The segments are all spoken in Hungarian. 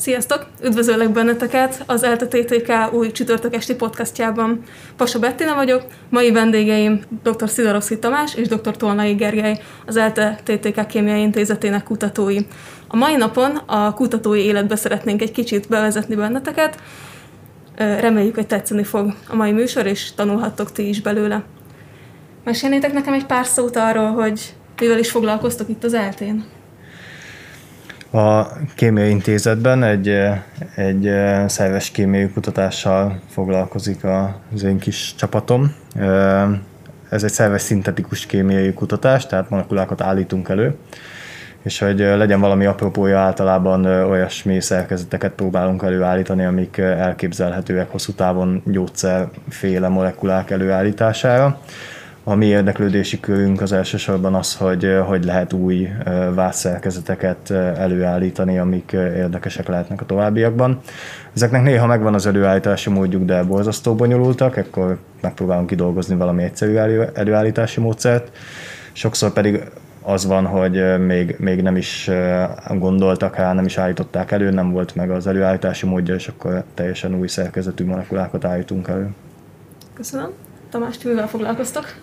Sziasztok! Üdvözöllek benneteket az ELTE-TTK új csütörtök esti podcastjában. Pasa Bettina vagyok, mai vendégeim dr. Szidarovszki Tamás és dr. Tolnai Gergely, az ELTE-TTK Kémiai Intézetének kutatói. A mai napon a kutatói életbe szeretnénk egy kicsit bevezetni benneteket. Reméljük, hogy tetszeni fog a mai műsor, és tanulhattok ti is belőle. Mesélnétek nekem egy pár szót arról, hogy mivel is foglalkoztok itt az eltén? A Kémiai Intézetben egy, egy szerves kémiai kutatással foglalkozik az én kis csapatom. Ez egy szerves szintetikus kémiai kutatás, tehát molekulákat állítunk elő, és hogy legyen valami apropója, általában olyasmi szerkezeteket próbálunk előállítani, amik elképzelhetőek hosszú távon gyógyszerféle molekulák előállítására. A mi érdeklődési körünk az elsősorban az, hogy hogy lehet új vászszerkezeteket előállítani, amik érdekesek lehetnek a továbbiakban. Ezeknek néha megvan az előállítási módjuk, de borzasztó bonyolultak, akkor megpróbálunk kidolgozni valami egyszerű előállítási módszert. Sokszor pedig az van, hogy még, még nem is gondoltak rá, nem is állították elő, nem volt meg az előállítási módja, és akkor teljesen új szerkezetű molekulákat állítunk elő. Köszönöm. Tamás, ti mivel foglalkoztok?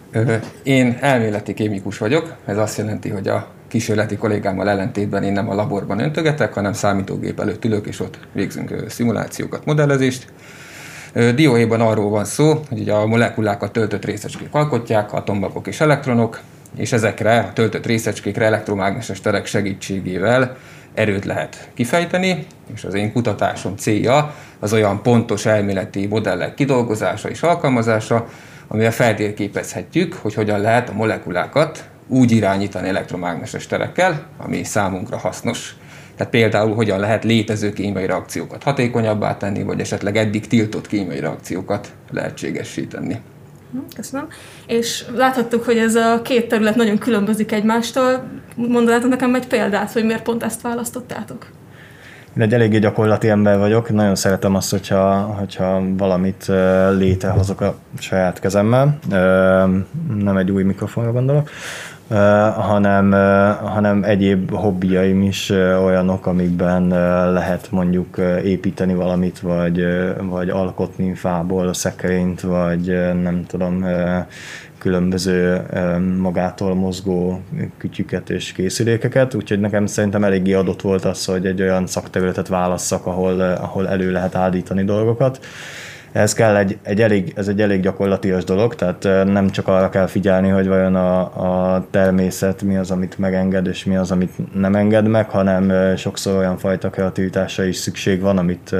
Én elméleti kémikus vagyok, ez azt jelenti, hogy a kísérleti kollégámmal ellentétben én nem a laborban öntögetek, hanem számítógép előtt ülök, és ott végzünk szimulációkat, modellezést. Dióhéjban arról van szó, hogy a molekulákat töltött részecskék alkotják, atombagok és elektronok, és ezekre a töltött részecskékre elektromágneses terek segítségével erőt lehet kifejteni, és az én kutatásom célja az olyan pontos elméleti modellek kidolgozása és alkalmazása, amivel feltérképezhetjük, hogy hogyan lehet a molekulákat úgy irányítani elektromágneses terekkel, ami számunkra hasznos. Tehát például hogyan lehet létező kémiai reakciókat hatékonyabbá tenni, vagy esetleg eddig tiltott kémiai reakciókat lehetségessíteni. Hm, köszönöm. És láthattuk, hogy ez a két terület nagyon különbözik egymástól. Mondanátok nekem egy példát, hogy miért pont ezt választottátok? Én egy eléggé gyakorlati ember vagyok, nagyon szeretem azt, hogyha, hogyha valamit létrehozok a saját kezemmel, nem egy új mikrofonra gondolok, hanem, hanem egyéb hobbiaim is olyanok, amikben lehet mondjuk építeni valamit, vagy, vagy alkotni fából szekrényt, vagy nem tudom, különböző magától mozgó kütyüket és készülékeket, úgyhogy nekem szerintem eléggé adott volt az, hogy egy olyan szakterületet válasszak, ahol, ahol elő lehet állítani dolgokat. Ez kell egy, egy elég, ez egy elég gyakorlatias dolog, tehát nem csak arra kell figyelni, hogy vajon a, a természet mi az, amit megenged, és mi az, amit nem enged meg, hanem sokszor olyan fajta kreativitásra is szükség van, amit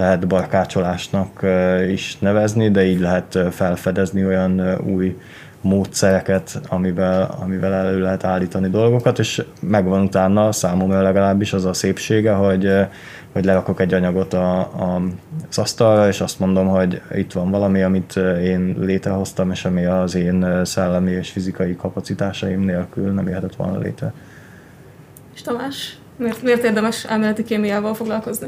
lehet barkácsolásnak is nevezni, de így lehet felfedezni olyan új módszereket, amivel, amivel elő lehet állítani dolgokat, és megvan utána számomra legalábbis az a szépsége, hogy, hogy lerakok egy anyagot a, a, az asztalra, és azt mondom, hogy itt van valami, amit én létrehoztam, és ami az én szellemi és fizikai kapacitásaim nélkül nem jöhetett volna létre. És Tamás, miért, miért érdemes elméleti kémiával foglalkozni?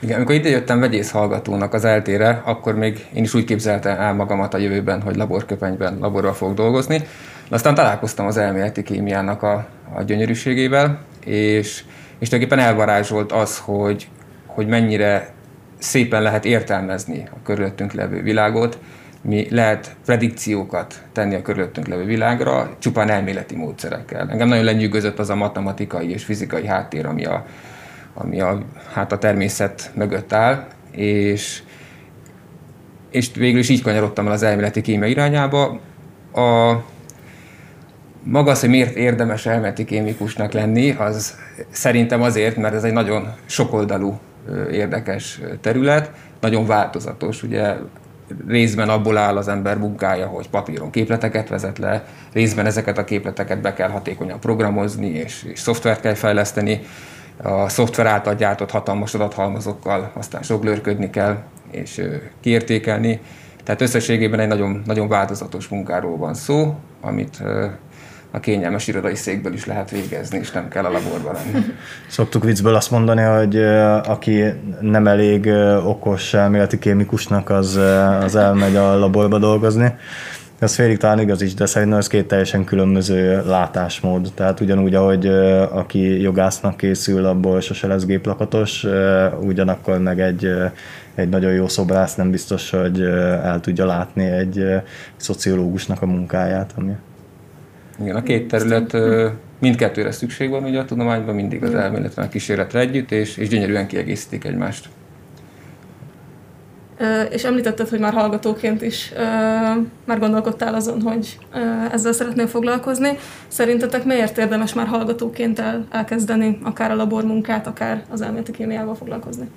Igen, amikor idejöttem vegyész hallgatónak az eltére, akkor még én is úgy képzeltem el magamat a jövőben, hogy laborköpenyben, laborral fogok dolgozni. De aztán találkoztam az elméleti kémiának a, a gyönyörűségével, és, és tulajdonképpen elvarázsolt az, hogy, hogy mennyire szépen lehet értelmezni a körülöttünk levő világot, mi lehet predikciókat tenni a körülöttünk levő világra, csupán elméleti módszerekkel. Engem nagyon lenyűgözött az a matematikai és fizikai háttér, ami a, ami a, hát a természet mögött áll, és, és végül is így kanyarodtam el az elméleti kémia irányába. A, maga az, hogy miért érdemes elméleti kémikusnak lenni, az szerintem azért, mert ez egy nagyon sokoldalú érdekes terület, nagyon változatos. Ugye részben abból áll az ember munkája, hogy papíron képleteket vezet le, részben ezeket a képleteket be kell hatékonyan programozni, és, és szoftvert kell fejleszteni, a szoftver által gyártott hatalmas adathalmazokkal aztán soglőrködni kell és kiértékelni. Tehát összességében egy nagyon, nagyon változatos munkáról van szó, amit a kényelmes irodai székből is lehet végezni, és nem kell a laborban lenni. Szoktuk viccből azt mondani, hogy aki nem elég okos elméleti kémikusnak, az, az elmegy a laborba dolgozni. Ez félig talán igaz is, de szerintem ez két teljesen különböző látásmód. Tehát ugyanúgy, ahogy aki jogásznak készül, abból sose lesz géplakatos, ugyanakkor meg egy, egy nagyon jó szobrász nem biztos, hogy el tudja látni egy szociológusnak a munkáját. Ami... Igen, a két terület mindkettőre szükség van ugye a tudományban, mindig az elméletre, a kísérletre együtt, és, és gyönyörűen kiegészítik egymást. És említetted, hogy már hallgatóként is már gondolkodtál azon, hogy ezzel szeretnél foglalkozni. Szerintetek miért érdemes már hallgatóként el, elkezdeni akár a labormunkát, akár az elméleti kémiával foglalkozni?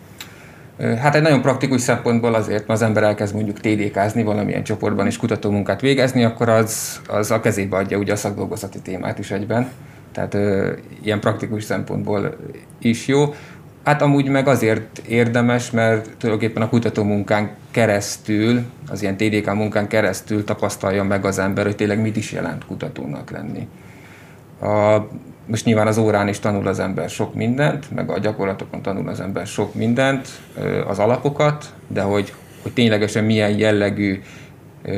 Hát egy nagyon praktikus szempontból azért, mert az ember elkezd mondjuk TDK-zni valamilyen csoportban és kutatómunkát végezni, akkor az, az a kezébe adja ugye a szakdolgozati témát is egyben. Tehát ö, ilyen praktikus szempontból is jó. Hát amúgy meg azért érdemes, mert tulajdonképpen a kutatómunkán keresztül, az ilyen TDK munkán keresztül tapasztalja meg az ember, hogy tényleg mit is jelent kutatónak lenni. A, most nyilván az órán is tanul az ember sok mindent, meg a gyakorlatokon tanul az ember sok mindent, az alapokat, de hogy, hogy ténylegesen milyen jellegű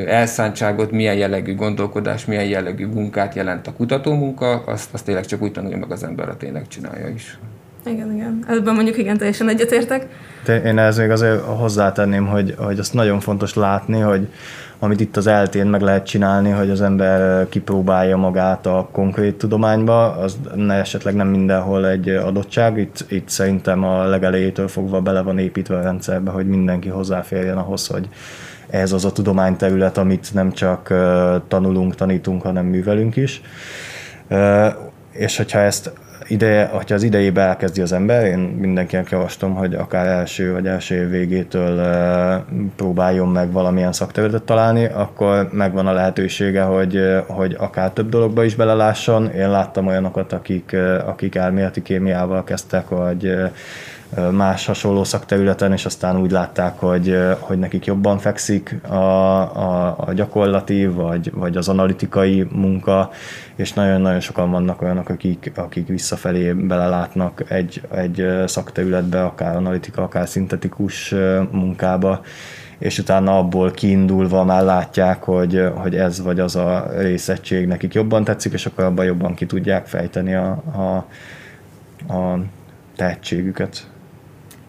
elszántságot, milyen jellegű gondolkodás, milyen jellegű munkát jelent a kutatómunka, azt, azt tényleg csak úgy tanulja meg az ember, ha tényleg csinálja is. Igen, igen. Ebben mondjuk igen, teljesen egyetértek. De én ez még azért hozzátenném, hogy, hogy azt nagyon fontos látni, hogy amit itt az eltén meg lehet csinálni, hogy az ember kipróbálja magát a konkrét tudományba, az ne, esetleg nem mindenhol egy adottság. Itt, itt szerintem a legelejétől fogva bele van építve a rendszerbe, hogy mindenki hozzáférjen ahhoz, hogy ez az a tudományterület, amit nem csak tanulunk, tanítunk, hanem művelünk is. És hogyha ezt ideje, hogyha az idejébe elkezdi az ember, én mindenkinek javaslom, hogy akár első vagy első év végétől próbáljon meg valamilyen szakterületet találni, akkor megvan a lehetősége, hogy, hogy akár több dologba is belelásson. Én láttam olyanokat, akik, akik elméleti kémiával kezdtek, vagy más hasonló szakterületen, és aztán úgy látták, hogy, hogy nekik jobban fekszik a, a, a gyakorlati, vagy, vagy az analitikai munka, és nagyon-nagyon sokan vannak olyanok, akik, akik visszafelé belelátnak egy, egy szakterületbe, akár analitika, akár szintetikus munkába, és utána abból kiindulva már látják, hogy, hogy ez vagy az a részegység nekik jobban tetszik, és akkor abban jobban ki tudják fejteni a, a, a tehetségüket.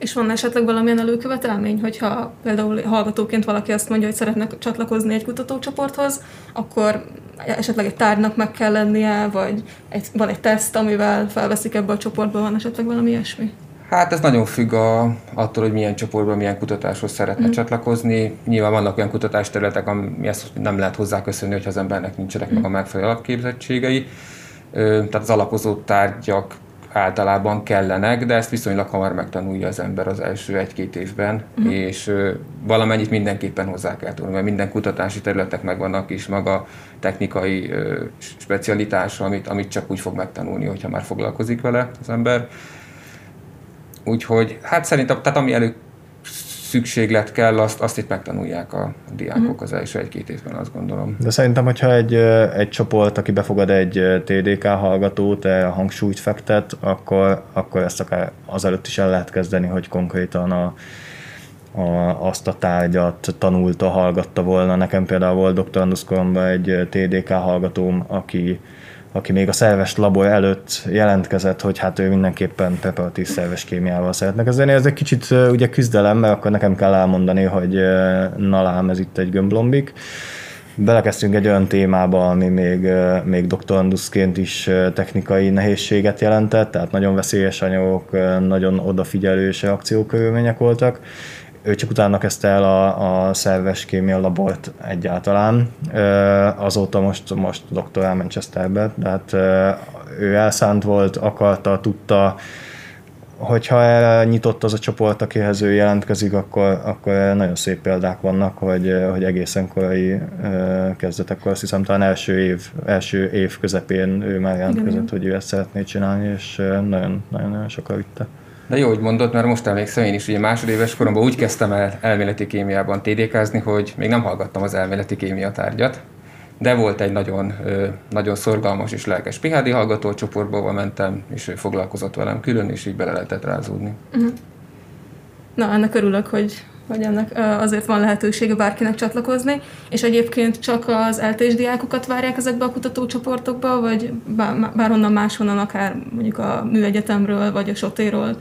És van esetleg valamilyen előkövetelmény, hogyha például hallgatóként valaki azt mondja, hogy szeretne csatlakozni egy kutatócsoporthoz, akkor esetleg egy tárgynak meg kell lennie, vagy egy, van egy teszt, amivel felveszik ebbe a csoportba, van esetleg valami ilyesmi? Hát ez nagyon függ a, attól, hogy milyen csoportban, milyen kutatáshoz szeretne mm. csatlakozni. Nyilván vannak olyan kutatásterületek, amihez nem lehet hozzáköszönni, hogyha az embernek nincsenek mm. meg a megfelelő alapképzettségei. Tehát az alapozó tárgyak általában kellenek, de ezt viszonylag hamar megtanulja az ember az első egy-két évben, uh-huh. és valamennyit mindenképpen hozzá kell tudni, mert minden kutatási területek megvannak is maga technikai specialitása, amit, amit csak úgy fog megtanulni, hogyha már foglalkozik vele az ember. Úgyhogy hát szerintem, tehát ami elő szükséglet kell, azt, azt itt megtanulják a diákok uh-huh. az első egy-két évben, azt gondolom. De szerintem, hogyha egy, egy csoport, aki befogad egy TDK hallgatót, a hangsúlyt fektet, akkor, akkor ezt akár azelőtt is el lehet kezdeni, hogy konkrétan a, a, azt a tárgyat tanulta, hallgatta volna. Nekem például volt doktoranduszkoromban egy TDK hallgatóm, aki aki még a szerves labor előtt jelentkezett, hogy hát ő mindenképpen preparatív szerves kémiával szeretne kezdeni. Ez egy kicsit ugye küzdelem, mert akkor nekem kell elmondani, hogy na lám, ez itt egy gömblombik. Belekezdtünk egy olyan témába, ami még, még doktoranduszként is technikai nehézséget jelentett, tehát nagyon veszélyes anyagok, nagyon odafigyelős reakciókörülmények voltak, ő csak utána kezdte el a, a szerves kémia labort egyáltalán. Azóta most, most doktorál Manchesterbe, tehát ő elszánt volt, akarta, tudta, hogyha erre nyitott az a csoport, akihez ő jelentkezik, akkor, akkor nagyon szép példák vannak, hogy, hogy egészen korai kezdetekkor, azt hiszem talán első év, első év közepén ő már jelentkezett, hogy ő ezt szeretné csinálni, és nagyon, nagyon, nagyon sokkal vitte. De jó, hogy mondod, mert most emlékszem én is, ugye másodéves koromban úgy kezdtem el elméleti kémiában TDK-zni, hogy még nem hallgattam az elméleti kémia tárgyat, de volt egy nagyon, nagyon szorgalmas és lelkes PHD hallgató csoportba mentem, és ő foglalkozott velem külön, és így bele lehetett rázódni. Uh-huh. Na, ennek örülök, hogy hogy ennek azért van lehetősége bárkinek csatlakozni, és egyébként csak az eltés diákokat várják ezekbe a kutatócsoportokba, vagy bárhonnan máshonnan, akár mondjuk a műegyetemről, vagy a sotéről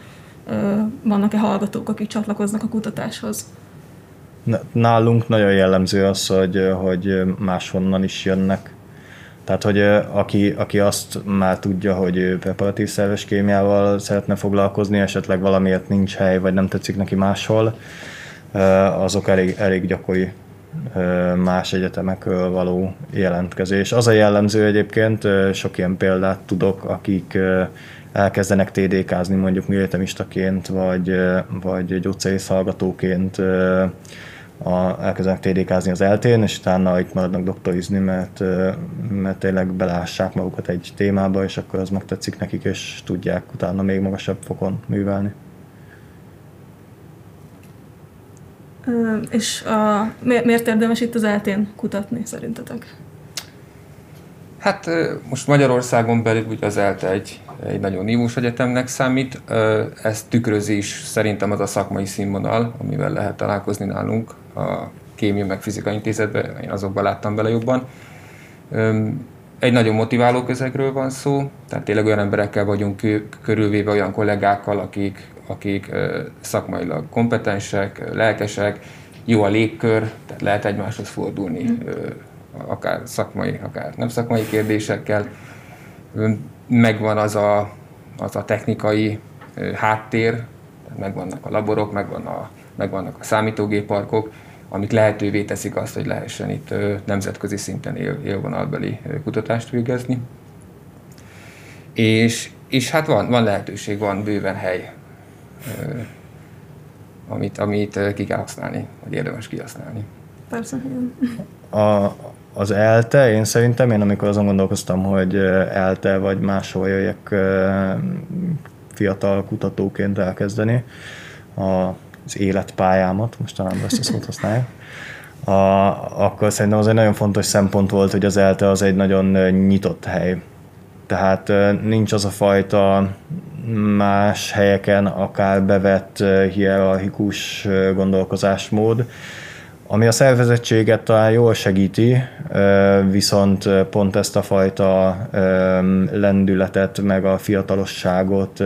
vannak-e hallgatók, akik csatlakoznak a kutatáshoz? Nálunk nagyon jellemző az, hogy, hogy máshonnan is jönnek. Tehát, hogy aki, aki azt már tudja, hogy ő preparatív szerves kémiával szeretne foglalkozni, esetleg valamiért nincs hely, vagy nem tetszik neki máshol, azok elég, elég gyakori más egyetemekről való jelentkezés. Az a jellemző egyébként, sok ilyen példát tudok, akik elkezdenek TDK-zni mondjuk mi egyetemistaként, vagy, vagy gyógyszerész hallgatóként a, elkezdenek TDK-zni az eltén, és utána itt maradnak doktorizni, mert, mert tényleg belássák magukat egy témába, és akkor az megtetszik nekik, és tudják utána még magasabb fokon művelni. És a, miért érdemes itt az eltén kutatni szerintetek? Hát most Magyarországon belül ugye az ELTE egy, egy nagyon nívós egyetemnek számít. Ez tükrözi is szerintem az a szakmai színvonal, amivel lehet találkozni nálunk a Kémia meg Fizika Intézetben, én azokban láttam bele jobban. Egy nagyon motiváló közegről van szó, tehát tényleg olyan emberekkel vagyunk körülvéve, olyan kollégákkal, akik, akik szakmailag kompetensek, lelkesek, jó a légkör, tehát lehet egymáshoz fordulni, mm. Akár szakmai, akár nem szakmai kérdésekkel. Megvan az a, az a technikai háttér, megvannak a laborok, megvan a, megvannak a számítógépparkok, amik lehetővé teszik azt, hogy lehessen itt nemzetközi szinten él, élvonalbeli kutatást végezni. És, és hát van, van lehetőség, van bőven hely amit, amit ki kell használni, vagy érdemes kihasználni. Persze, igen. A, az ELTE, én szerintem, én amikor azon gondolkoztam, hogy ELTE vagy máshol jöjjek fiatal kutatóként elkezdeni az életpályámat, most talán ezt a szót használják, a, akkor szerintem az egy nagyon fontos szempont volt, hogy az ELTE az egy nagyon nyitott hely. Tehát nincs az a fajta más helyeken akár bevett hierarchikus gondolkozásmód, ami a szervezettséget talán jól segíti, viszont pont ezt a fajta lendületet, meg a fiatalosságot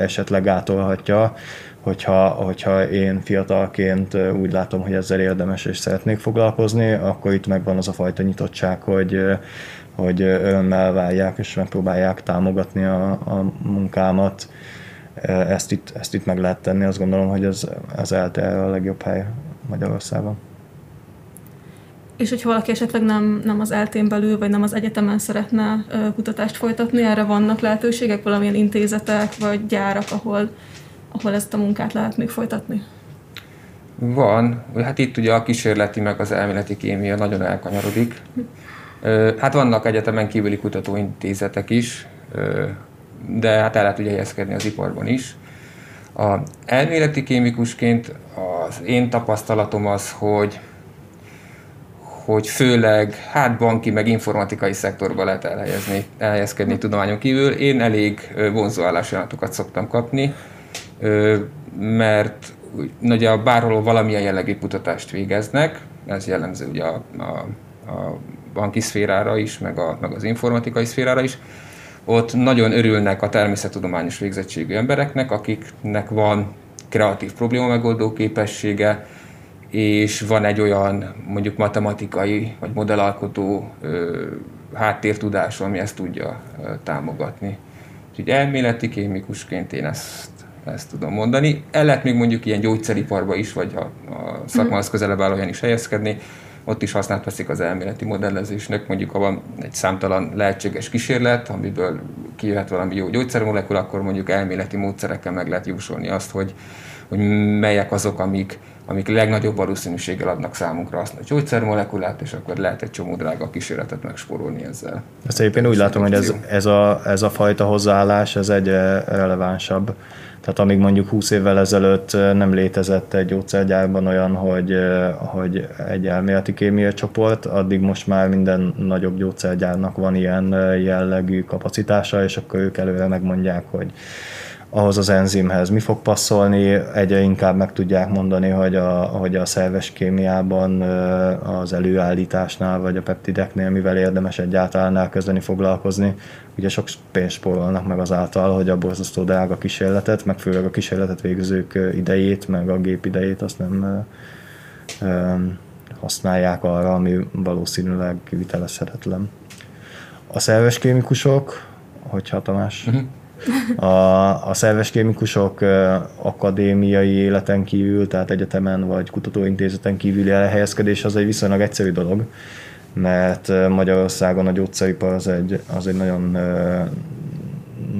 esetleg gátolhatja, hogyha, hogyha én fiatalként úgy látom, hogy ezzel érdemes és szeretnék foglalkozni, akkor itt megvan az a fajta nyitottság, hogy hogy örömmel várják és megpróbálják támogatni a, a munkámat. Ezt itt, ezt itt meg lehet tenni, azt gondolom, hogy ez, ez ELTE a legjobb hely Magyarországon. És hogyha valaki esetleg nem, nem az eltén belül, vagy nem az egyetemen szeretne kutatást folytatni, erre vannak lehetőségek, valamilyen intézetek, vagy gyárak, ahol, ahol ezt a munkát lehet még folytatni? Van. Hát itt ugye a kísérleti meg az elméleti kémia nagyon elkanyarodik. Hát vannak egyetemen kívüli kutatóintézetek is, de hát el lehet ugye helyezkedni az iparban is. A elméleti kémikusként az én tapasztalatom az, hogy hogy főleg hát banki meg informatikai szektorba lehet elhelyezni, elhelyezkedni tudományon kívül. Én elég vonzó állásajánlatokat szoktam kapni, mert ugye bárhol valamilyen jellegű kutatást végeznek, ez jellemző ugye a, a, a banki szférára is, meg, a, meg az informatikai szférára is, ott nagyon örülnek a természettudományos végzettségű embereknek, akiknek van kreatív probléma megoldó képessége, és van egy olyan mondjuk matematikai vagy modellalkotó ö, háttértudás, ami ezt tudja ö, támogatni. Úgyhogy elméleti kémikusként én ezt, ezt tudom mondani. El lehet még mondjuk ilyen gyógyszeriparba is, vagy a, a szakmához közelebb álló is helyezkedni, ott is használt veszik az elméleti modellezésnek, mondjuk ha van egy számtalan lehetséges kísérlet, amiből kijöhet valami jó gyógyszermolekula, akkor mondjuk elméleti módszerekkel meg lehet jósolni azt, hogy, hogy melyek azok, amik, amik legnagyobb valószínűséggel adnak számunkra azt a gyógyszermolekulát, és akkor lehet egy csomó drága kísérletet megspórolni ezzel. Ezt egyébként úgy látom, hogy ez, ez, a, ez a fajta hozzáállás, ez egyre relevánsabb tehát amíg mondjuk 20 évvel ezelőtt nem létezett egy gyógyszergyárban olyan, hogy, hogy egy elméleti kémia csoport, addig most már minden nagyobb gyógyszergyárnak van ilyen jellegű kapacitása, és akkor ők előre megmondják, hogy ahhoz az enzimhez mi fog passzolni, egyre inkább meg tudják mondani, hogy a, hogy a szerves kémiában az előállításnál vagy a peptideknél mivel érdemes egyáltalán elkezdeni foglalkozni. Ugye sok pénzt spórolnak meg azáltal, hogy a borzasztó drága kísérletet, meg főleg a kísérletet végzők idejét, meg a gép idejét azt nem használják arra, ami valószínűleg kivitelezhetetlen. A szerves kémikusok, hogyha Tamás, uh-huh a, a szerves kémikusok akadémiai életen kívül, tehát egyetemen vagy kutatóintézeten kívüli elhelyezkedés az egy viszonylag egyszerű dolog, mert Magyarországon a gyógyszeripar az egy, az egy nagyon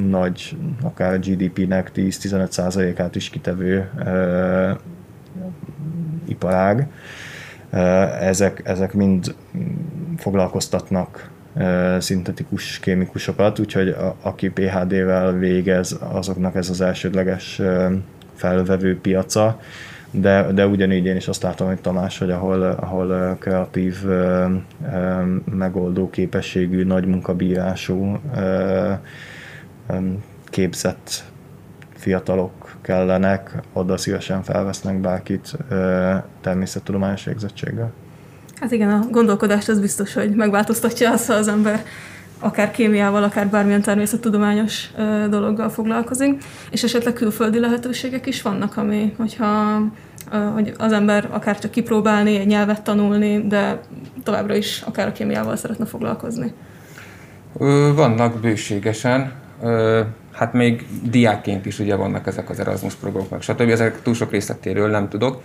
nagy, akár GDP-nek 10-15%-át is kitevő iparág. Ezek, ezek mind foglalkoztatnak szintetikus kémikusokat, úgyhogy a, aki PHD-vel végez, azoknak ez az elsődleges felvevő piaca, de, de ugyanígy én is azt látom, hogy Tamás, hogy ahol, ahol kreatív, megoldó képességű, nagy munkabírású, képzett fiatalok kellenek, oda szívesen felvesznek bárkit természettudományos végzettséggel. Hát igen, a gondolkodást az biztos, hogy megváltoztatja azt, ha az ember akár kémiával, akár bármilyen természettudományos ö, dologgal foglalkozik, és esetleg külföldi lehetőségek is vannak, ami, hogyha hogy az ember akár csak kipróbálni, egy nyelvet tanulni, de továbbra is akár a kémiával szeretne foglalkozni. Vannak bőségesen, hát még diákként is ugye vannak ezek az Erasmus programok, stb. Ezek túl sok részletéről nem tudok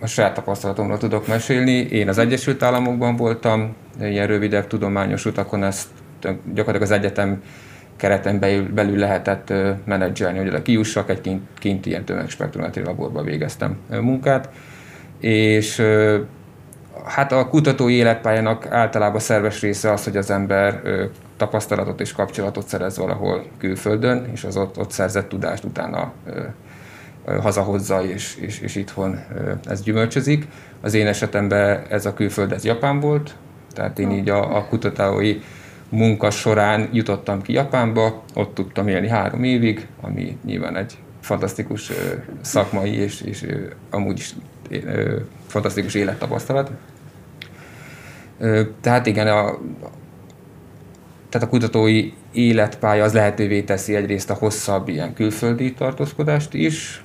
a saját tapasztalatomról tudok mesélni. Én az Egyesült Államokban voltam, ilyen rövidebb tudományos utakon, ezt gyakorlatilag az egyetem kereten belül, belül lehetett menedzselni, hogy oda kiussak, egy kint, kint ilyen tömegspektrometri laborba végeztem munkát, és hát a kutatói életpályának általában szerves része az, hogy az ember tapasztalatot és kapcsolatot szerez valahol külföldön, és az ott, ott szerzett tudást utána hazahozza, és, és, és itthon ez gyümölcsözik. Az én esetemben ez a külföld, ez Japán volt, tehát én így a, a kutatói munka során jutottam ki Japánba, ott tudtam élni három évig, ami nyilván egy fantasztikus szakmai és, és amúgy is fantasztikus élettapasztalat. Tehát igen, a, tehát a kutatói életpálya az lehetővé teszi egyrészt a hosszabb ilyen külföldi tartózkodást is,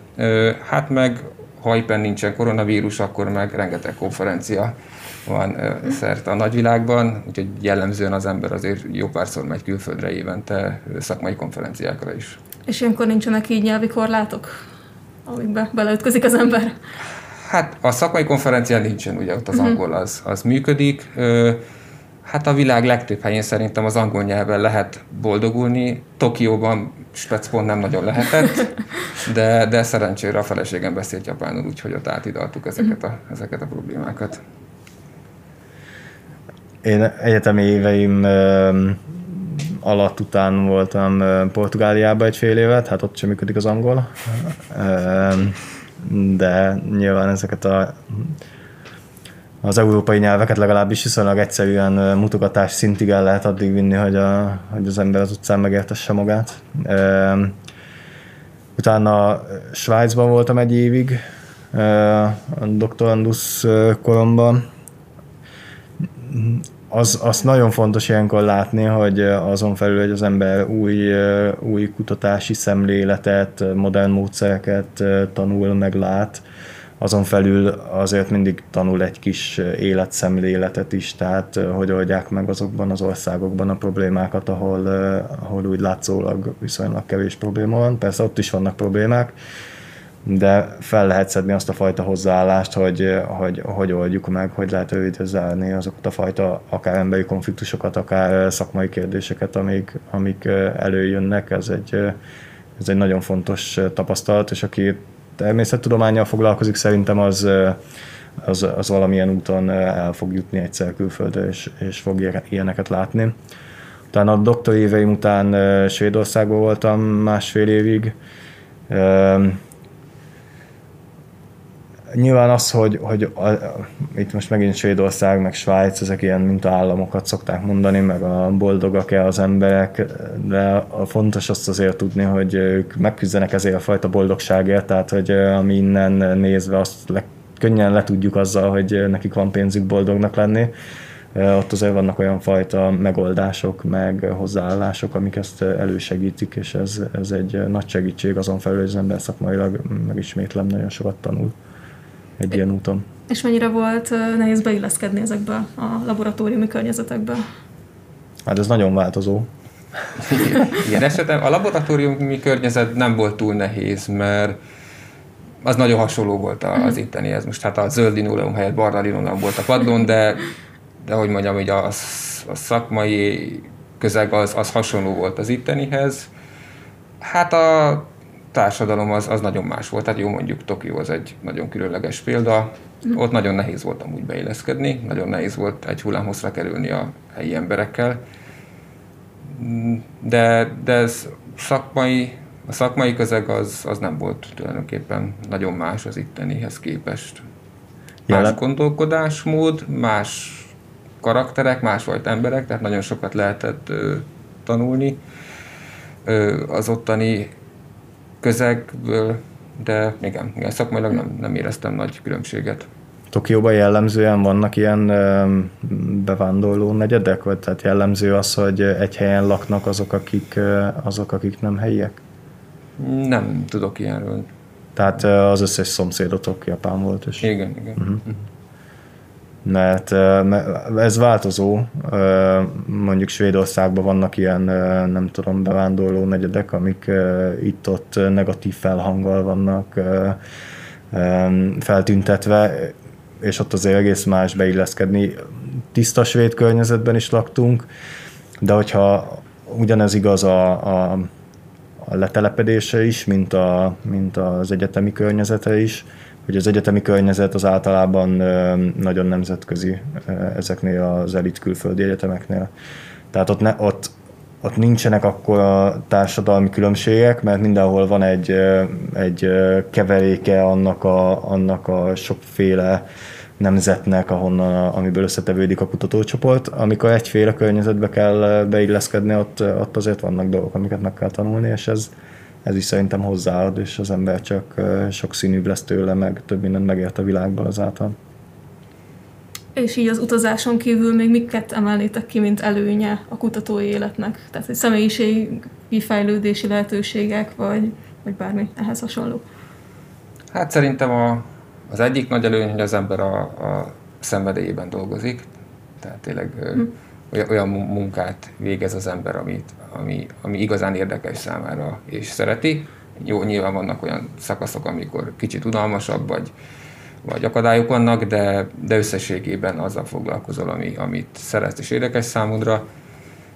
Hát meg, ha éppen nincsen koronavírus, akkor meg rengeteg konferencia van szerte a nagyvilágban, úgyhogy jellemzően az ember azért jó párszor megy külföldre évente szakmai konferenciákra is. És ilyenkor nincsenek így nyelvi korlátok, amikbe beleütközik az ember? Hát a szakmai konferencián nincsen, ugye ott az uh-huh. angol az, az működik. Hát a világ legtöbb helyén szerintem az angol nyelven lehet boldogulni. Tokióban speckpont nem nagyon lehetett, de, de szerencsére a feleségem beszélt japánul, úgyhogy ott átidaltuk ezeket a, ezeket a problémákat. Én egyetemi éveim alatt után voltam Portugáliában egy fél évet, hát ott sem működik az angol, de nyilván ezeket a az európai nyelveket legalábbis viszonylag egyszerűen mutogatás szintig el lehet addig vinni, hogy, a, hogy az ember az utcán megértesse magát. Utána Svájcban voltam egy évig, a doktorandus koromban. Az, az nagyon fontos ilyenkor látni, hogy azon felül, hogy az ember új, új kutatási szemléletet, modern módszereket tanul, meglát, azon felül azért mindig tanul egy kis életszemléletet is, tehát hogy oldják meg azokban az országokban a problémákat, ahol, ahol úgy látszólag viszonylag kevés probléma van. Persze ott is vannak problémák, de fel lehet szedni azt a fajta hozzáállást, hogy hogy, hogy oldjuk meg, hogy lehet rövidre zárni azokat a fajta akár emberi konfliktusokat, akár szakmai kérdéseket, amik, amik előjönnek. Ez egy, ez egy nagyon fontos tapasztalat, és aki természettudományjal foglalkozik, szerintem az, az, az valamilyen úton el fog jutni egyszer külföldre, és, és fog ilyeneket látni. Utána a doktor éveim után Svédországban voltam másfél évig. Nyilván az, hogy, hogy a, itt most megint Svédország, meg Svájc, ezek ilyen mintaállamokat szokták mondani, meg a boldogak-e az emberek, de fontos azt azért tudni, hogy ők megküzdenek ezért a fajta boldogságért, tehát hogy ami innen nézve azt le, könnyen le tudjuk azzal, hogy nekik van pénzük boldognak lenni, ott azért vannak olyan fajta megoldások, meg hozzáállások, amik ezt elősegítik, és ez, ez egy nagy segítség azon felül, hogy az ember szakmailag, megismétlem, nagyon sokat tanul egy ilyen úton. És mennyire volt nehéz beilleszkedni ezekbe a laboratóriumi környezetekbe? Hát ez nagyon változó. Ilyen esetem a laboratóriumi környezet nem volt túl nehéz, mert az nagyon hasonló volt az mhm. ittenihez. Most hát a zöld linoleum helyett barna linoleum volt a padlón, de, de hogy mondjam, hogy a, a szakmai közeg az, az hasonló volt az ittenihez. Hát a társadalom az, az nagyon más volt. Tehát jó mondjuk Tokió az egy nagyon különleges példa. Ott nagyon nehéz volt amúgy beilleszkedni, nagyon nehéz volt egy hullámhosszra kerülni a helyi emberekkel. De, de ez szakmai, a szakmai közeg az, az nem volt tulajdonképpen nagyon más az ittenihez képest. Más Jelen. gondolkodásmód, más karakterek, más volt emberek, tehát nagyon sokat lehetett ö, tanulni. Ö, az ottani közegből, de igen, igen szakmailag nem, nem éreztem nagy különbséget. Tokióban jellemzően vannak ilyen bevándorló negyedek, vagy tehát jellemző az, hogy egy helyen laknak azok, akik, azok, akik nem helyiek? Nem tudok ilyenről. Tehát az összes szomszédotok Japán volt. És... Igen, igen. Uh-huh mert ez változó, mondjuk Svédországban vannak ilyen, nem tudom, bevándorló negyedek, amik itt-ott negatív felhanggal vannak feltüntetve, és ott azért egész más beilleszkedni. Tiszta svéd környezetben is laktunk, de hogyha ugyanez igaz a, a, a letelepedése is, mint, a, mint az egyetemi környezete is, hogy az egyetemi környezet az általában nagyon nemzetközi ezeknél az elit külföldi egyetemeknél. Tehát ott, ne, ott, ott nincsenek akkor a társadalmi különbségek, mert mindenhol van egy, egy keveréke annak a, annak a sokféle nemzetnek, ahonnan, amiből összetevődik a kutatócsoport. Amikor egyféle környezetbe kell beilleszkedni, ott, ott azért vannak dolgok, amiket meg kell tanulni, és ez, ez is szerintem hozzáad, és az ember csak sok színűbb lesz tőle, meg több mindent megért a világban azáltal. És így az utazáson kívül még miket emelnétek ki, mint előnye a kutatói életnek? Tehát, hogy személyiségi fejlődési lehetőségek, vagy, vagy bármi ehhez hasonló? Hát szerintem a, az egyik nagy előny, hogy az ember a, a szenvedélyében dolgozik. Tehát tényleg hm. olyan munkát végez az ember, amit, ami, ami igazán érdekes számára és szereti. Jó, nyilván vannak olyan szakaszok, amikor kicsit unalmasabb, vagy, vagy akadályok vannak, de, de összességében azzal foglalkozol, ami, amit szeretsz és érdekes számodra.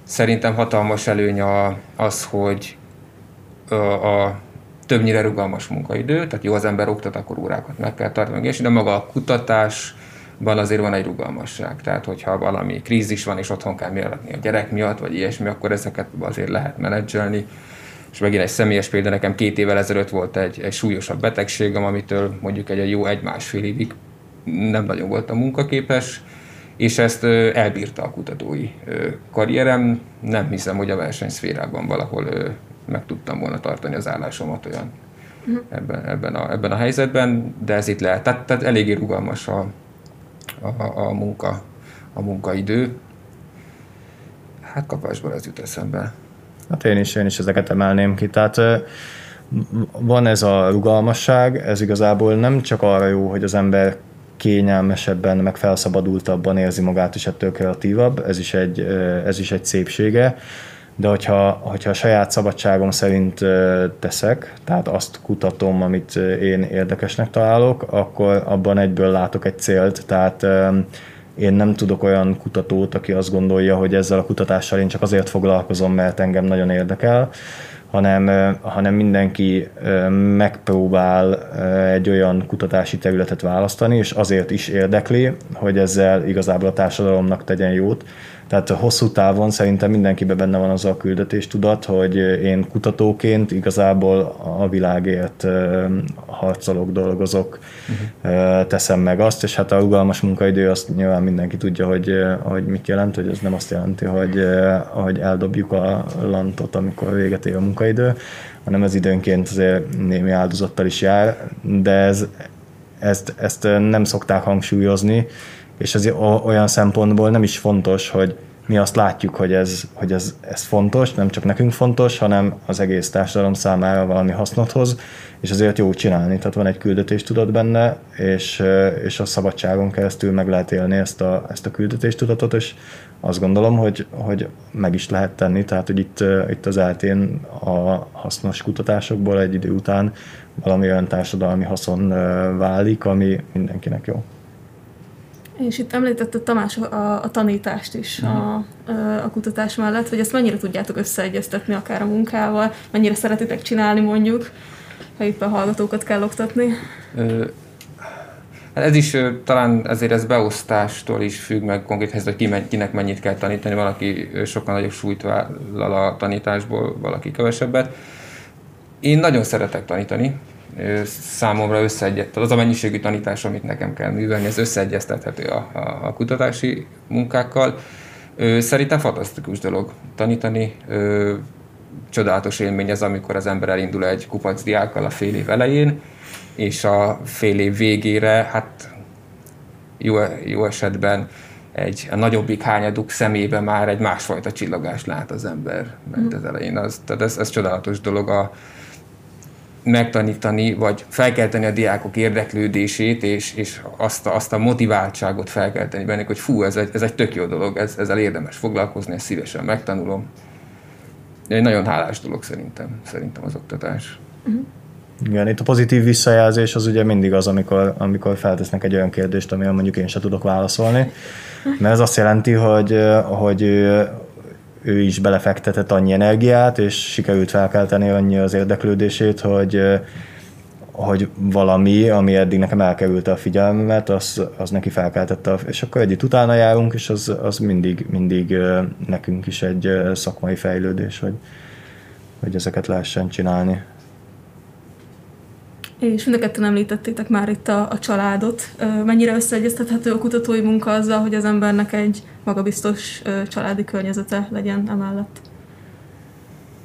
Szerintem hatalmas előny a, az, hogy a, a többnyire rugalmas munkaidő, tehát jó az ember oktat, akkor órákat meg kell tartani, és de maga a kutatás, van azért van egy rugalmasság. Tehát, hogyha valami krízis van, és otthon kell mérletni a gyerek miatt, vagy ilyesmi, akkor ezeket azért lehet menedzselni. És megint egy személyes példa, nekem két évvel ezelőtt volt egy, egy súlyosabb betegségem, amitől mondjuk egy jó egy-másfél évig nem nagyon voltam munkaképes, és ezt elbírta a kutatói karrierem. Nem hiszem, hogy a versenyszférában valahol meg tudtam volna tartani az állásomat olyan mhm. ebben, ebben, a, ebben a helyzetben, de ez itt lehet. Tehát, tehát eléggé rugalmas a, a, a, munka, a munkaidő. Hát kapásból ez jut eszembe. Hát én is, én is ezeket emelném ki. Tehát van ez a rugalmasság, ez igazából nem csak arra jó, hogy az ember kényelmesebben, meg felszabadultabban érzi magát, és ettől kreatívabb, ez is egy, ez is egy szépsége, de hogyha, hogyha a saját szabadságom szerint teszek, tehát azt kutatom, amit én érdekesnek találok, akkor abban egyből látok egy célt, tehát én nem tudok olyan kutatót, aki azt gondolja, hogy ezzel a kutatással én csak azért foglalkozom, mert engem nagyon érdekel, hanem, hanem mindenki megpróbál egy olyan kutatási területet választani, és azért is érdekli, hogy ezzel igazából a társadalomnak tegyen jót, Tehát hosszú távon szerintem mindenkiben benne van az a küldetés tudat, hogy én kutatóként igazából a világért harcolok, dolgozok, uh-huh. teszem meg azt, és hát a rugalmas munkaidő azt nyilván mindenki tudja, hogy, hogy mit jelent, hogy ez nem azt jelenti, hogy, hogy eldobjuk a lantot, amikor véget ér a munkaidő, hanem ez időnként azért némi áldozattal is jár, de ez, ezt, ezt nem szokták hangsúlyozni, és ez olyan szempontból nem is fontos, hogy mi azt látjuk, hogy ez, hogy ez, ez fontos, nem csak nekünk fontos, hanem az egész társadalom számára valami hasznot hoz, és azért jó csinálni. Tehát van egy küldetés tudod benne, és, és a szabadságon keresztül meg lehet élni ezt a, ezt a küldetéstudatot, és azt gondolom, hogy, hogy meg is lehet tenni, tehát hogy itt, itt az eltén a hasznos kutatásokból egy idő után valami olyan társadalmi haszon válik, ami mindenkinek jó. És itt említette Tamás a, a tanítást is a, a kutatás mellett, hogy ezt mennyire tudjátok összeegyeztetni akár a munkával, mennyire szeretitek csinálni mondjuk, ha a hallgatókat kell oktatni? Hát ez is talán ezért ez beosztástól is függ meg konkrét helyzet, hogy kinek mennyit kell tanítani. Valaki sokkal nagyobb súlyt vállal a tanításból, valaki kevesebbet. Én nagyon szeretek tanítani, számomra összeegyeztethető, az a mennyiségű tanítás, amit nekem kell művelni, ez összeegyeztethető a, a, a kutatási munkákkal. Szerintem fantasztikus dolog tanítani. Csodálatos élmény ez, amikor az ember elindul egy kupac diákkal a fél év elején, és a fél év végére, hát jó, jó esetben egy a nagyobbik hányaduk szemébe már egy másfajta csillagást lát az ember, mert mm. az elején az, tehát ez, ez csodálatos dolog a, megtanítani, vagy felkelteni a diákok érdeklődését, és, és azt, a, azt a motiváltságot felkelteni bennük, hogy fú, ez egy, ez egy tök jó dolog, ez, ezzel érdemes foglalkozni, ezt szívesen megtanulom. Egy nagyon hálás dolog szerintem, szerintem az oktatás. Uh-huh. Igen, itt a pozitív visszajelzés az ugye mindig az, amikor, amikor feltesznek egy olyan kérdést, amire mondjuk én sem tudok válaszolni. Mert ez azt jelenti, hogy, hogy ő is belefektetett annyi energiát, és sikerült felkelteni annyi az érdeklődését, hogy, hogy valami, ami eddig nekem elkerülte a figyelmemet, az, az neki felkeltette, és akkor együtt utána járunk, és az, az mindig, mindig nekünk is egy szakmai fejlődés, hogy, hogy ezeket lehessen csinálni. És mind a ketten említettétek már itt a, a családot. Mennyire összeegyeztethető a kutatói munka azzal, hogy az embernek egy magabiztos családi környezete legyen emellett?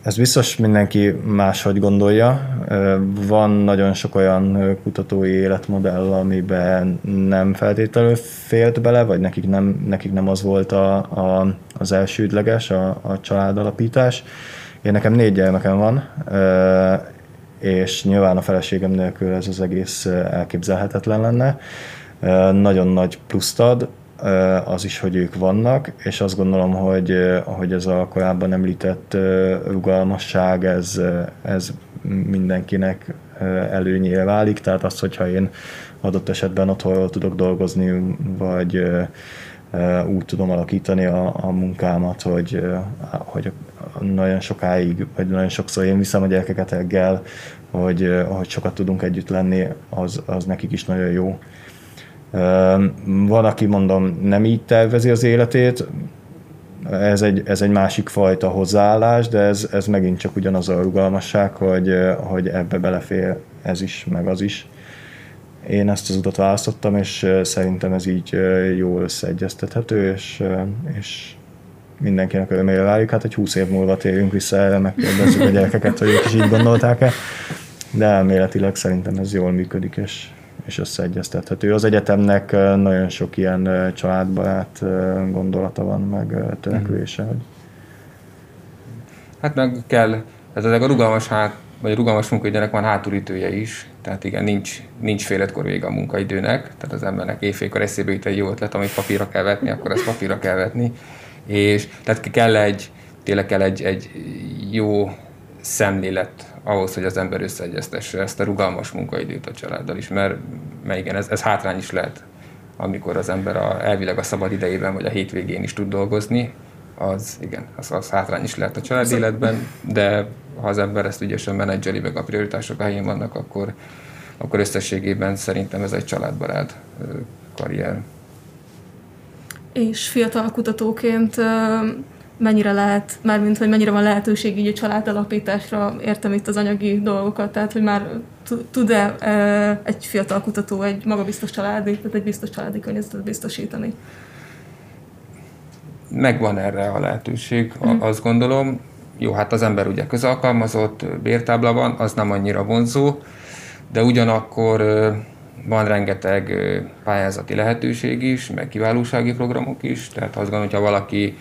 Ez biztos mindenki máshogy gondolja. Van nagyon sok olyan kutatói életmodell, amiben nem feltétlenül félt bele, vagy nekik nem, nekik nem az volt a, a, az elsődleges, a, a családalapítás. Én nekem négy gyermekem van, és nyilván a feleségem nélkül ez az egész elképzelhetetlen lenne. Nagyon nagy pluszt ad, az is, hogy ők vannak, és azt gondolom, hogy, hogy ez a korábban említett rugalmasság, ez, ez mindenkinek előnyére válik, tehát az, hogyha én adott esetben otthonról tudok dolgozni, vagy úgy tudom alakítani a, a munkámat, hogy, hogy nagyon sokáig, vagy nagyon sokszor én viszem a gyerekeket reggel, hogy, hogy sokat tudunk együtt lenni, az, az nekik is nagyon jó. Van, aki mondom nem így tervezi az életét, ez egy, ez egy másik fajta hozzáállás, de ez, ez megint csak ugyanaz a rugalmasság, hogy, hogy ebbe belefér ez is, meg az is. Én ezt az utat választottam, és szerintem ez így jól összeegyeztethető, és, és mindenkinek örömére várjuk. Hát egy 20 év múlva térjünk vissza erre, megkérdezzük a gyerekeket, hogy ők is így gondolták-e. De elméletileg szerintem ez jól működik, és, és összeegyeztethető. Az egyetemnek nagyon sok ilyen családbarát gondolata van, meg törekvése. Hogy... Hát meg kell, ez ezek a rugalmas hát, vagy a rugalmas munkaidőnek van hátulütője is, tehát igen, nincs, nincs fél ötkor vége a munkaidőnek, tehát az embernek éjfélkor eszébe jut egy jó ötlet, amit papírra kell vetni, akkor ezt papírra kell vetni, és tehát kell egy, tényleg kell egy, egy jó szemlélet ahhoz, hogy az ember összeegyeztesse ezt a rugalmas munkaidőt a családdal is, mert, mert igen, ez, ez hátrány is lehet, amikor az ember a, elvileg a szabad idejében vagy a hétvégén is tud dolgozni, az igen, az, az hátrány is lehet a család életben, de ha az ember ezt ügyesen menedzseli, meg a prioritások helyén vannak, akkor, akkor összességében szerintem ez egy családbarát karrier. És fiatal kutatóként mennyire lehet, mármint hogy mennyire van lehetőség így a családalapításra, értem itt az anyagi dolgokat, tehát hogy már tud-e egy fiatal kutató egy magabiztos családi, tehát egy biztos családi környezetet biztosítani? Megvan erre a lehetőség, mm. azt gondolom. Jó, hát az ember ugye közalkalmazott, bértábla van, az nem annyira vonzó, de ugyanakkor van rengeteg pályázati lehetőség is, meg kiválósági programok is, tehát azt gondolom, hogyha valaki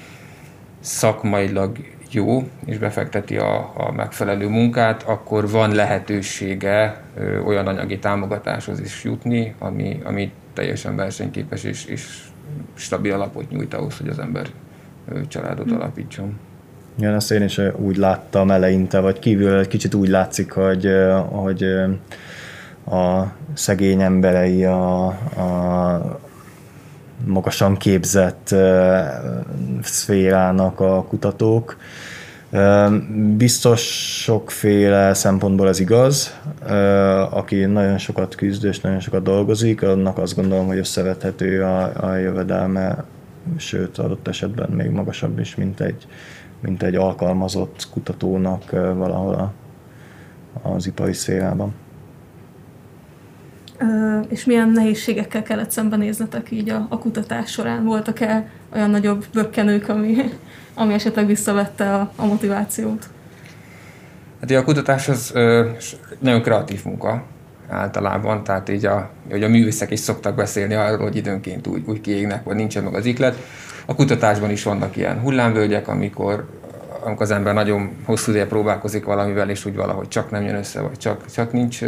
szakmailag jó, és befekteti a, a megfelelő munkát, akkor van lehetősége ö, olyan anyagi támogatáshoz is jutni, ami, ami teljesen versenyképes és, és stabil alapot nyújt ahhoz, hogy az ember ö, családot hm. alapítson. Igen, ezt én is úgy láttam eleinte, vagy kívül egy kicsit úgy látszik, hogy, hogy a szegény emberei a, a magasan képzett szférának a kutatók. Biztos sokféle szempontból ez igaz. Aki nagyon sokat küzd és nagyon sokat dolgozik, annak azt gondolom, hogy összevethető a, a jövedelme, sőt adott esetben még magasabb is, mint egy, mint egy alkalmazott kutatónak valahol a, az ipari szférában és milyen nehézségekkel kellett szembenéznetek így a, a kutatás során? Voltak-e olyan nagyobb bökkenők, ami, ami esetleg visszavette a, a motivációt? Hát a kutatás az nagyon kreatív munka általában, tehát így a, hogy a művészek is szoktak beszélni arról, hogy időnként úgy, úgy kiégnek, vagy nincsen meg az iklet. A kutatásban is vannak ilyen hullámvölgyek, amikor, amikor az ember nagyon hosszú ideje próbálkozik valamivel, és úgy valahogy csak nem jön össze, vagy csak, csak nincs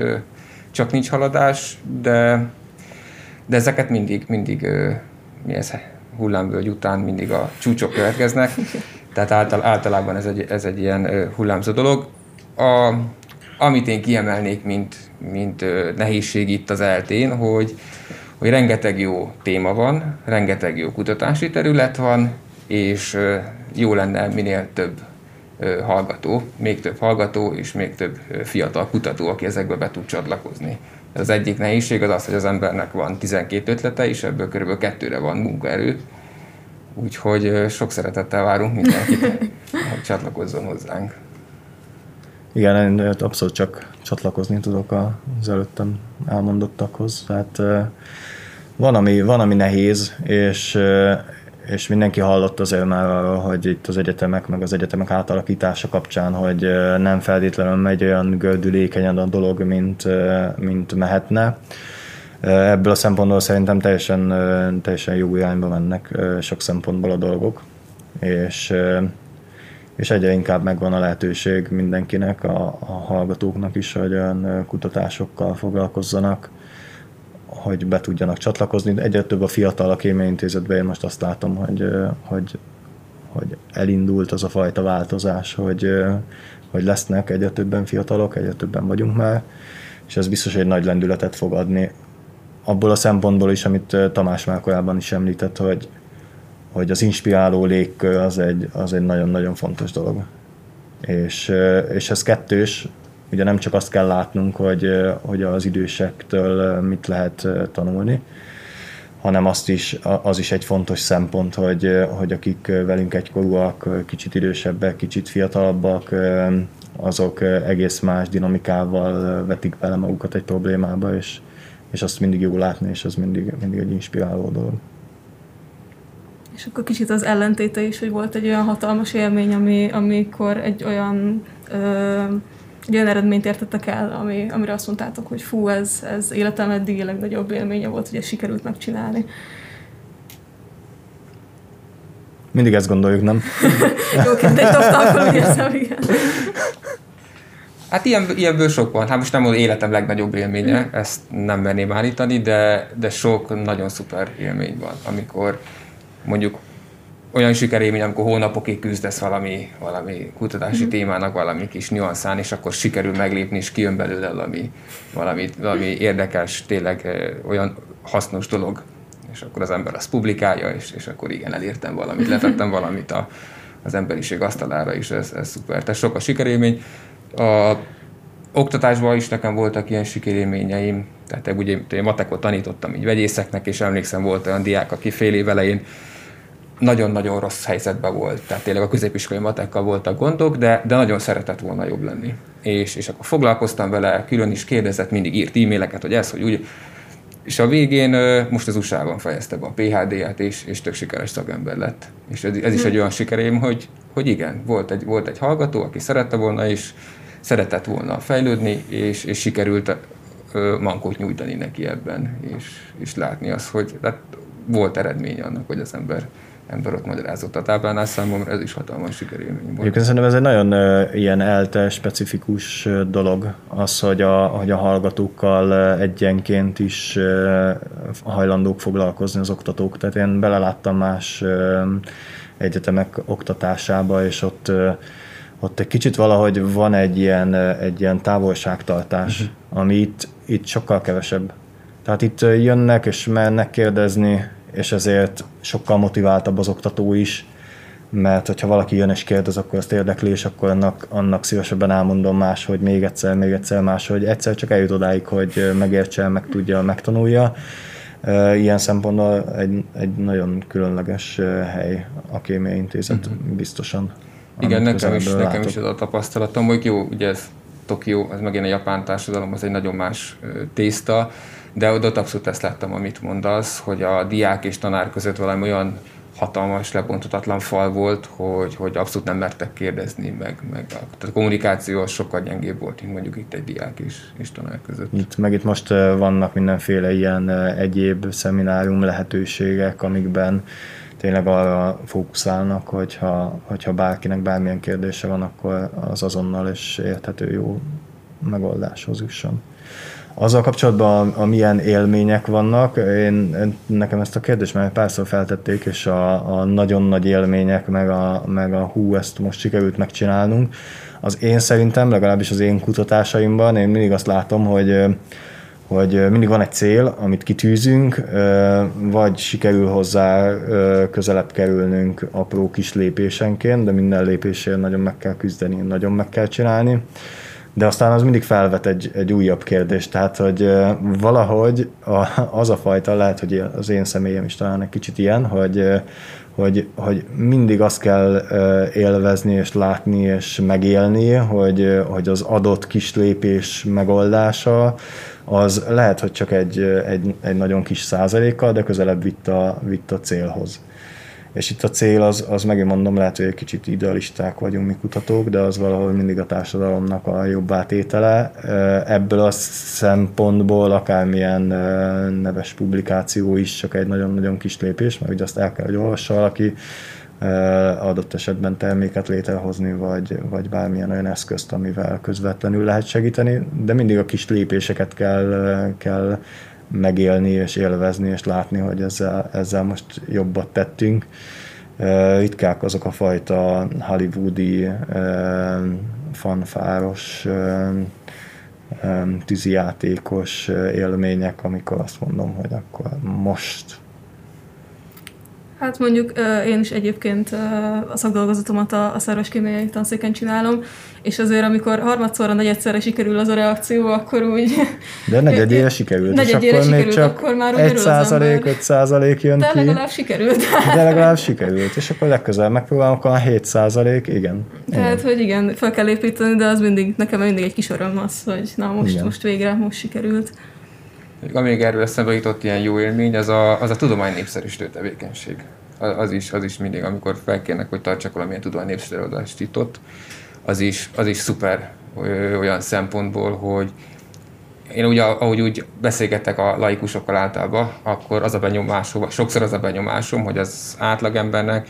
csak nincs haladás, de, de ezeket mindig, mindig mi ez, hullámvölgy után mindig a csúcsok következnek, tehát által, általában ez egy, ez egy ilyen hullámzó dolog. A, amit én kiemelnék, mint, mint nehézség itt az eltén, hogy, hogy rengeteg jó téma van, rengeteg jó kutatási terület van, és jó lenne minél több hallgató, még több hallgató és még több fiatal kutató, aki ezekbe be tud csatlakozni. Az egyik nehézség az az, hogy az embernek van 12 ötlete, és ebből körülbelül kettőre van munkaerő. Úgyhogy sok szeretettel várunk mindenkit, hogy csatlakozzon hozzánk. Igen, én abszolút csak csatlakozni tudok az előttem elmondottakhoz. Tehát van ami, van, ami nehéz, és és mindenki hallott azért már arról, hogy itt az egyetemek, meg az egyetemek átalakítása kapcsán, hogy nem feltétlenül megy olyan gördülékenyen a dolog, mint, mint mehetne. Ebből a szempontból szerintem teljesen, teljesen jó irányba mennek sok szempontból a dolgok, és, és egyre inkább megvan a lehetőség mindenkinek, a, a hallgatóknak is, hogy olyan kutatásokkal foglalkozzanak, hogy be tudjanak csatlakozni. Egyre több a fiatal a kémiaintézetben, én most azt látom, hogy, hogy, hogy elindult az a fajta változás, hogy, hogy lesznek egyre többen fiatalok, egyre többen vagyunk már, és ez biztos egy nagy lendületet fog adni. Abból a szempontból is, amit Tamás már korábban is említett, hogy, hogy az inspiráló légkör az egy, az egy nagyon-nagyon fontos dolog. És, és ez kettős, ugye nem csak azt kell látnunk, hogy, hogy az idősektől mit lehet tanulni, hanem azt is, az is egy fontos szempont, hogy, hogy akik velünk egykorúak, kicsit idősebbek, kicsit fiatalabbak, azok egész más dinamikával vetik bele magukat egy problémába, és, és azt mindig jó látni, és az mindig, mindig egy inspiráló dolog. És akkor kicsit az ellentéte is, hogy volt egy olyan hatalmas élmény, ami, amikor egy olyan ö, egy olyan eredményt értettek el, ami, amire azt mondtátok, hogy fú, ez, ez életem eddig legnagyobb élménye volt, hogy ezt sikerült megcsinálni. Mindig ezt gondoljuk, nem? Jó, kérdés, taptalkom, érzem, igen. Hát ilyen, ilyenből sok van. Hát most nem az életem legnagyobb élménye, mm. ezt nem merném állítani, de, de sok nagyon szuper élmény van, amikor mondjuk olyan sikerélmény, amikor hónapokig küzdesz valami, valami kutatási mm. témának valami kis nüanszán, és akkor sikerül meglépni, és kijön belőle valami, valami, valami érdekes, tényleg olyan hasznos dolog, és akkor az ember azt publikálja, és, és akkor igen, elértem valamit, letettem valamit a, az emberiség asztalára is, ez, ez szuper. Tehát sok a sikerélmény. A oktatásban is nekem voltak ilyen sikerélményeim, tehát ugye én matekot tanítottam így vegyészeknek, és emlékszem, volt olyan diák, aki fél év elején nagyon-nagyon rossz helyzetben volt. Tehát tényleg a középiskolai matekkal voltak gondok, de, de nagyon szeretett volna jobb lenni. És, és akkor foglalkoztam vele, külön is kérdezett, mindig írt e-maileket, hogy ez, hogy úgy. És a végén most az USA-ban fejezte be a PHD-et, és, és tök sikeres szakember lett. És ez, ez is egy olyan sikerém, hogy, hogy igen, volt egy, volt egy hallgató, aki szerette volna, és szeretett volna fejlődni, és, és sikerült mankót nyújtani neki ebben, és, és látni azt, hogy tehát volt eredménye annak, hogy az ember ember ott magyarázott a táblánál számomra, ez is hatalmas sikerélmény volt. Egyébként szerintem ez egy nagyon uh, ilyen elte specifikus uh, dolog, az, hogy a, hogy a hallgatókkal uh, egyenként is uh, hajlandók foglalkozni az oktatók. Tehát én beleláttam más uh, egyetemek oktatásába, és ott uh, ott egy kicsit valahogy van egy ilyen, egy ilyen távolságtartás, uh-huh. ami itt, itt sokkal kevesebb. Tehát itt jönnek és mennek kérdezni, és ezért sokkal motiváltabb az oktató is, mert hogyha valaki jön és kérdez, akkor azt érdekli, és akkor annak, annak szívesebben elmondom más, hogy még egyszer, még egyszer más, hogy egyszer csak eljut odáig, hogy megértse, meg tudja, megtanulja. Ilyen szempontból egy, egy nagyon különleges hely a kémia intézet, uh-huh. biztosan. Igen, nekem is, nekem is ez a tapasztalatom, hogy jó, ugye ez Tokió, ez megint a japán társadalom, az egy nagyon más tészta, de ott abszolút ezt láttam, amit mondasz, hogy a diák és tanár között valami olyan hatalmas, lebontatatlan fal volt, hogy, hogy abszolút nem mertek kérdezni, meg, meg a, tehát a kommunikáció az sokkal gyengébb volt, mint mondjuk itt egy diák és, és tanár között. Itt, meg itt most vannak mindenféle ilyen egyéb szeminárium lehetőségek, amikben tényleg arra fókuszálnak, hogyha, hogyha bárkinek bármilyen kérdése van, akkor az azonnal és érthető jó megoldáshoz jusson. Azzal kapcsolatban, a, a milyen élmények vannak, én, nekem ezt a kérdést már párszor feltették, és a, a nagyon nagy élmények, meg a, meg a hú, ezt most sikerült megcsinálnunk. Az én szerintem, legalábbis az én kutatásaimban, én mindig azt látom, hogy hogy mindig van egy cél, amit kitűzünk, vagy sikerül hozzá közelebb kerülnünk apró kis lépésenként, de minden lépésért nagyon meg kell küzdeni, nagyon meg kell csinálni de aztán az mindig felvet egy, egy újabb kérdést, tehát hogy valahogy az a fajta, lehet, hogy az én személyem is talán egy kicsit ilyen, hogy, hogy, hogy mindig azt kell élvezni és látni és megélni, hogy, hogy az adott kis lépés megoldása az lehet, hogy csak egy, egy, egy nagyon kis százalékkal, de közelebb vitt a, vitt a célhoz. És itt a cél az, az megint mondom, lehet, hogy egy kicsit idealisták vagyunk mi kutatók, de az valahol mindig a társadalomnak a jobb átétele. Ebből a szempontból akármilyen neves publikáció is csak egy nagyon-nagyon kis lépés, mert ugye azt el kell, hogy olvassa valaki, adott esetben terméket létrehozni, vagy, vagy bármilyen olyan eszközt, amivel közvetlenül lehet segíteni, de mindig a kis lépéseket kell, kell megélni és élvezni, és látni, hogy ezzel, ezzel most jobbat tettünk. Ritkák azok a fajta hollywoodi, fanfáros, tűzijátékos élmények, amikor azt mondom, hogy akkor most Hát mondjuk én is egyébként a szakdolgozatomat a, a szerves kémiai tanszéken csinálom, és azért amikor harmadszorra, negyedszerre sikerül az a reakció, akkor úgy... De negyedére sikerült, negyedére és akkor sikerült, még csak akkor már egy százalék, öt százalék jön De ki. legalább sikerült. De legalább sikerült, és akkor legközelebb megpróbálom, akkor a 7 százalék, igen. Tehát, hogy igen, fel kell építeni, de az mindig, nekem mindig egy kis öröm az, hogy na most, igen. most végre, most sikerült. Amíg erről eszembe jutott ilyen jó élmény, az a, az a tudomány népszerűsítő tevékenység. Az is, az is mindig, amikor felkérnek, hogy tartsak valamilyen tudomány népszerűsítőt itt ott, az is, az is szuper olyan szempontból, hogy én ugye, ahogy úgy beszélgetek a laikusokkal általában, akkor az a benyomásom, sokszor az a benyomásom, hogy az átlagembernek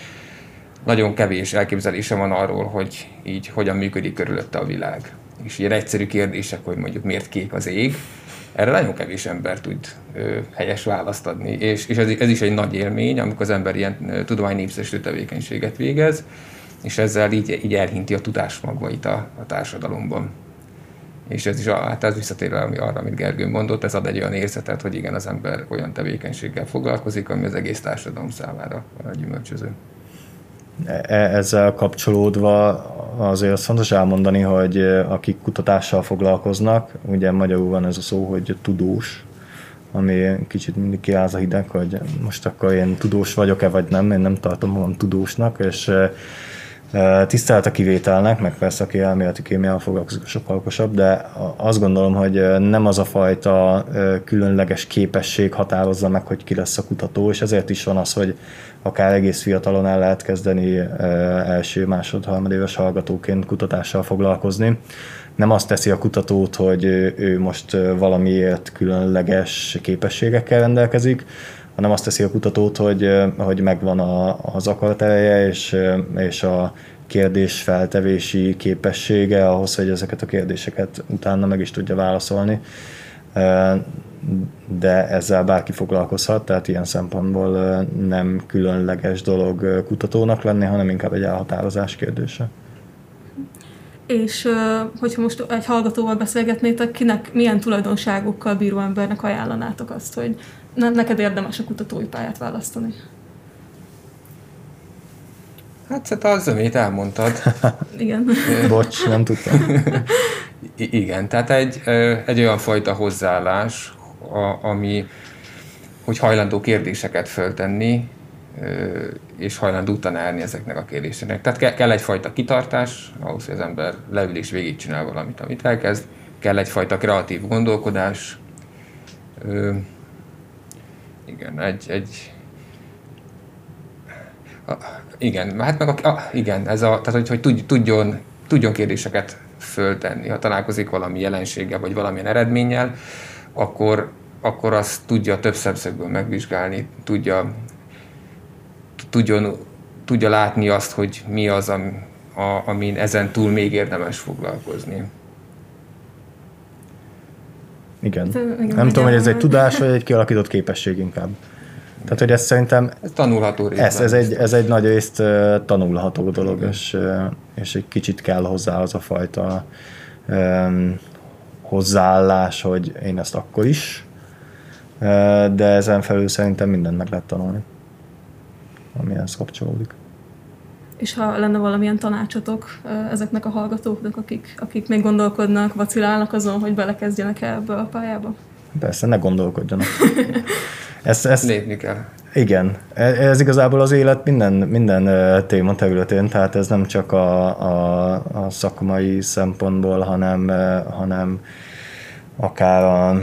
nagyon kevés elképzelése van arról, hogy így hogyan működik körülötte a világ. És ilyen egyszerű kérdések, hogy mondjuk miért kék az ég, erre nagyon kevés ember tud ö, helyes választ adni, és, és ez, ez is egy nagy élmény, amikor az ember ilyen tudománynépszerűsítő tevékenységet végez, és ezzel így, így elhinti a tudás magvait a, a társadalomban. És ez is, hát ez visszatér arra, amit Gergő mondott, ez ad egy olyan érzetet, hogy igen, az ember olyan tevékenységgel foglalkozik, ami az egész társadalom számára gyümölcsöző. E, ezzel kapcsolódva azért azt fontos elmondani, hogy akik kutatással foglalkoznak, ugye magyarul van ez a szó, hogy tudós, ami kicsit mindig kiáz a hideg, hogy most akkor én tudós vagyok-e, vagy nem, én nem tartom magam tudósnak, és Tisztelt a kivételnek, meg persze aki elméleti kémiával foglalkozik, sokkal okosabb, de azt gondolom, hogy nem az a fajta különleges képesség határozza meg, hogy ki lesz a kutató, és ezért is van az, hogy akár egész fiatalon el lehet kezdeni első, másod, harmadéves hallgatóként kutatással foglalkozni. Nem azt teszi a kutatót, hogy ő most valamiért különleges képességekkel rendelkezik, hanem azt teszi a kutatót, hogy, hogy megvan a, az akaratereje és, és a kérdés feltevési képessége ahhoz, hogy ezeket a kérdéseket utána meg is tudja válaszolni. De ezzel bárki foglalkozhat, tehát ilyen szempontból nem különleges dolog kutatónak lenni, hanem inkább egy elhatározás kérdése. És hogyha most egy hallgatóval beszélgetnétek, kinek milyen tulajdonságokkal bíró embernek ajánlanátok azt, hogy neked érdemes a kutatói pályát választani? Hát hát az zömét elmondtad. Igen. Bocs, nem tudtam. I- igen, tehát egy, egy olyan fajta hozzáállás, a, ami, hogy hajlandó kérdéseket föltenni, és hajlandó utána állni ezeknek a kérdéseknek. Tehát kell, kell egyfajta kitartás, ahhoz, hogy az ember leül és végigcsinál valamit, amit elkezd. Kell egyfajta kreatív gondolkodás. Igen, egy, egy a, igen, hát meg a, a, igen, ez a, tehát hogy, hogy tudjon, tudjon kérdéseket föltenni. Ha találkozik valami jelenséggel, vagy valamilyen eredménnyel, akkor, akkor azt tudja több szemszögből megvizsgálni, tudja tudjon, tudja látni azt, hogy mi az, ami, a, amin ezen túl még érdemes foglalkozni. Igen. igen nem tudom, hogy ez egy tudás, vagy egy kialakított képesség inkább. Tehát, hogy ez szerintem... Ez tanulható rész. Ez, ez, egy, ez egy nagy részt tanulható dolog, és, és egy kicsit kell hozzá az a fajta um, hozzáállás, hogy én ezt akkor is, de ezen felül szerintem mindent meg lehet tanulni amihez kapcsolódik. És ha lenne valamilyen tanácsotok ezeknek a hallgatóknak, akik, akik még gondolkodnak, vacilálnak azon, hogy belekezdjenek -e ebbe a pályába? Persze, ne gondolkodjanak. ezt, ezt, Lépni kell. Igen, e, ez igazából az élet minden, minden téma területén, tehát ez nem csak a, a, a szakmai szempontból, hanem, hanem akár a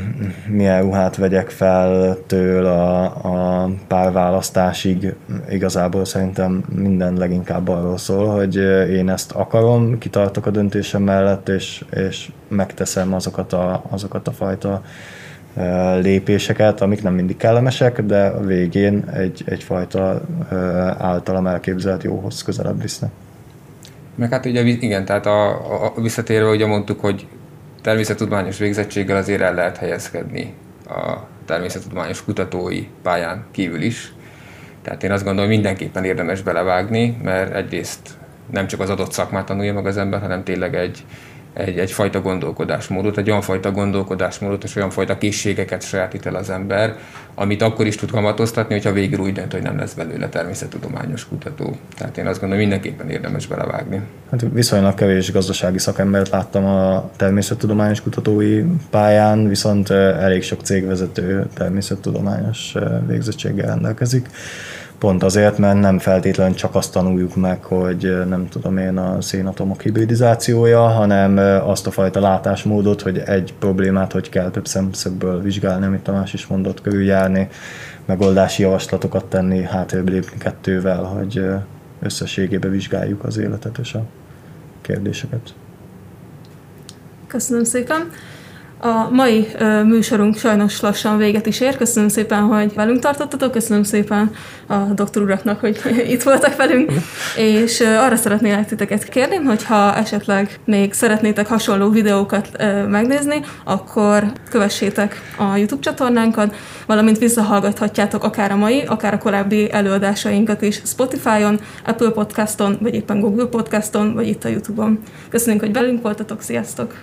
milyen ruhát vegyek fel től a, a párválasztásig, igazából szerintem minden leginkább arról szól, hogy én ezt akarom, kitartok a döntésem mellett, és, és megteszem azokat a, azokat a fajta lépéseket, amik nem mindig kellemesek, de a végén egy, egyfajta általam elképzelt jóhoz közelebb visznek. Meg hát ugye igen, tehát a, a visszatérve ugye mondtuk, hogy természettudományos végzettséggel azért el lehet helyezkedni a természettudományos kutatói pályán kívül is. Tehát én azt gondolom, mindenképpen érdemes belevágni, mert egyrészt nem csak az adott szakmát tanulja meg az ember, hanem tényleg egy, egy, egyfajta gondolkodásmódot, egy olyan fajta gondolkodásmódot és olyan fajta készségeket sajátít el az ember, amit akkor is tud kamatoztatni, hogyha végül úgy dönt, hogy nem lesz belőle természettudományos kutató. Tehát én azt gondolom, mindenképpen érdemes belevágni. Hát viszonylag kevés gazdasági szakembert láttam a természettudományos kutatói pályán, viszont elég sok cégvezető természettudományos végzettséggel rendelkezik Pont azért, mert nem feltétlenül csak azt tanuljuk meg, hogy nem tudom én a szénatomok hibridizációja, hanem azt a fajta látásmódot, hogy egy problémát hogy kell több szemszögből vizsgálni, amit Tamás is mondott, körüljárni, megoldási javaslatokat tenni, hátrébb lépni kettővel, hogy összességében vizsgáljuk az életet és a kérdéseket. Köszönöm szépen! A mai műsorunk sajnos lassan véget is ér. Köszönöm szépen, hogy velünk tartottatok, köszönöm szépen a doktor uraknak, hogy itt voltak velünk, és arra szeretnélek titeket kérni, hogyha esetleg még szeretnétek hasonló videókat megnézni, akkor kövessétek a YouTube csatornánkat, valamint visszahallgathatjátok akár a mai, akár a korábbi előadásainkat is Spotify-on, Apple Podcaston, vagy éppen Google Podcaston, vagy itt a YouTube-on. Köszönjük, hogy velünk voltatok, sziasztok!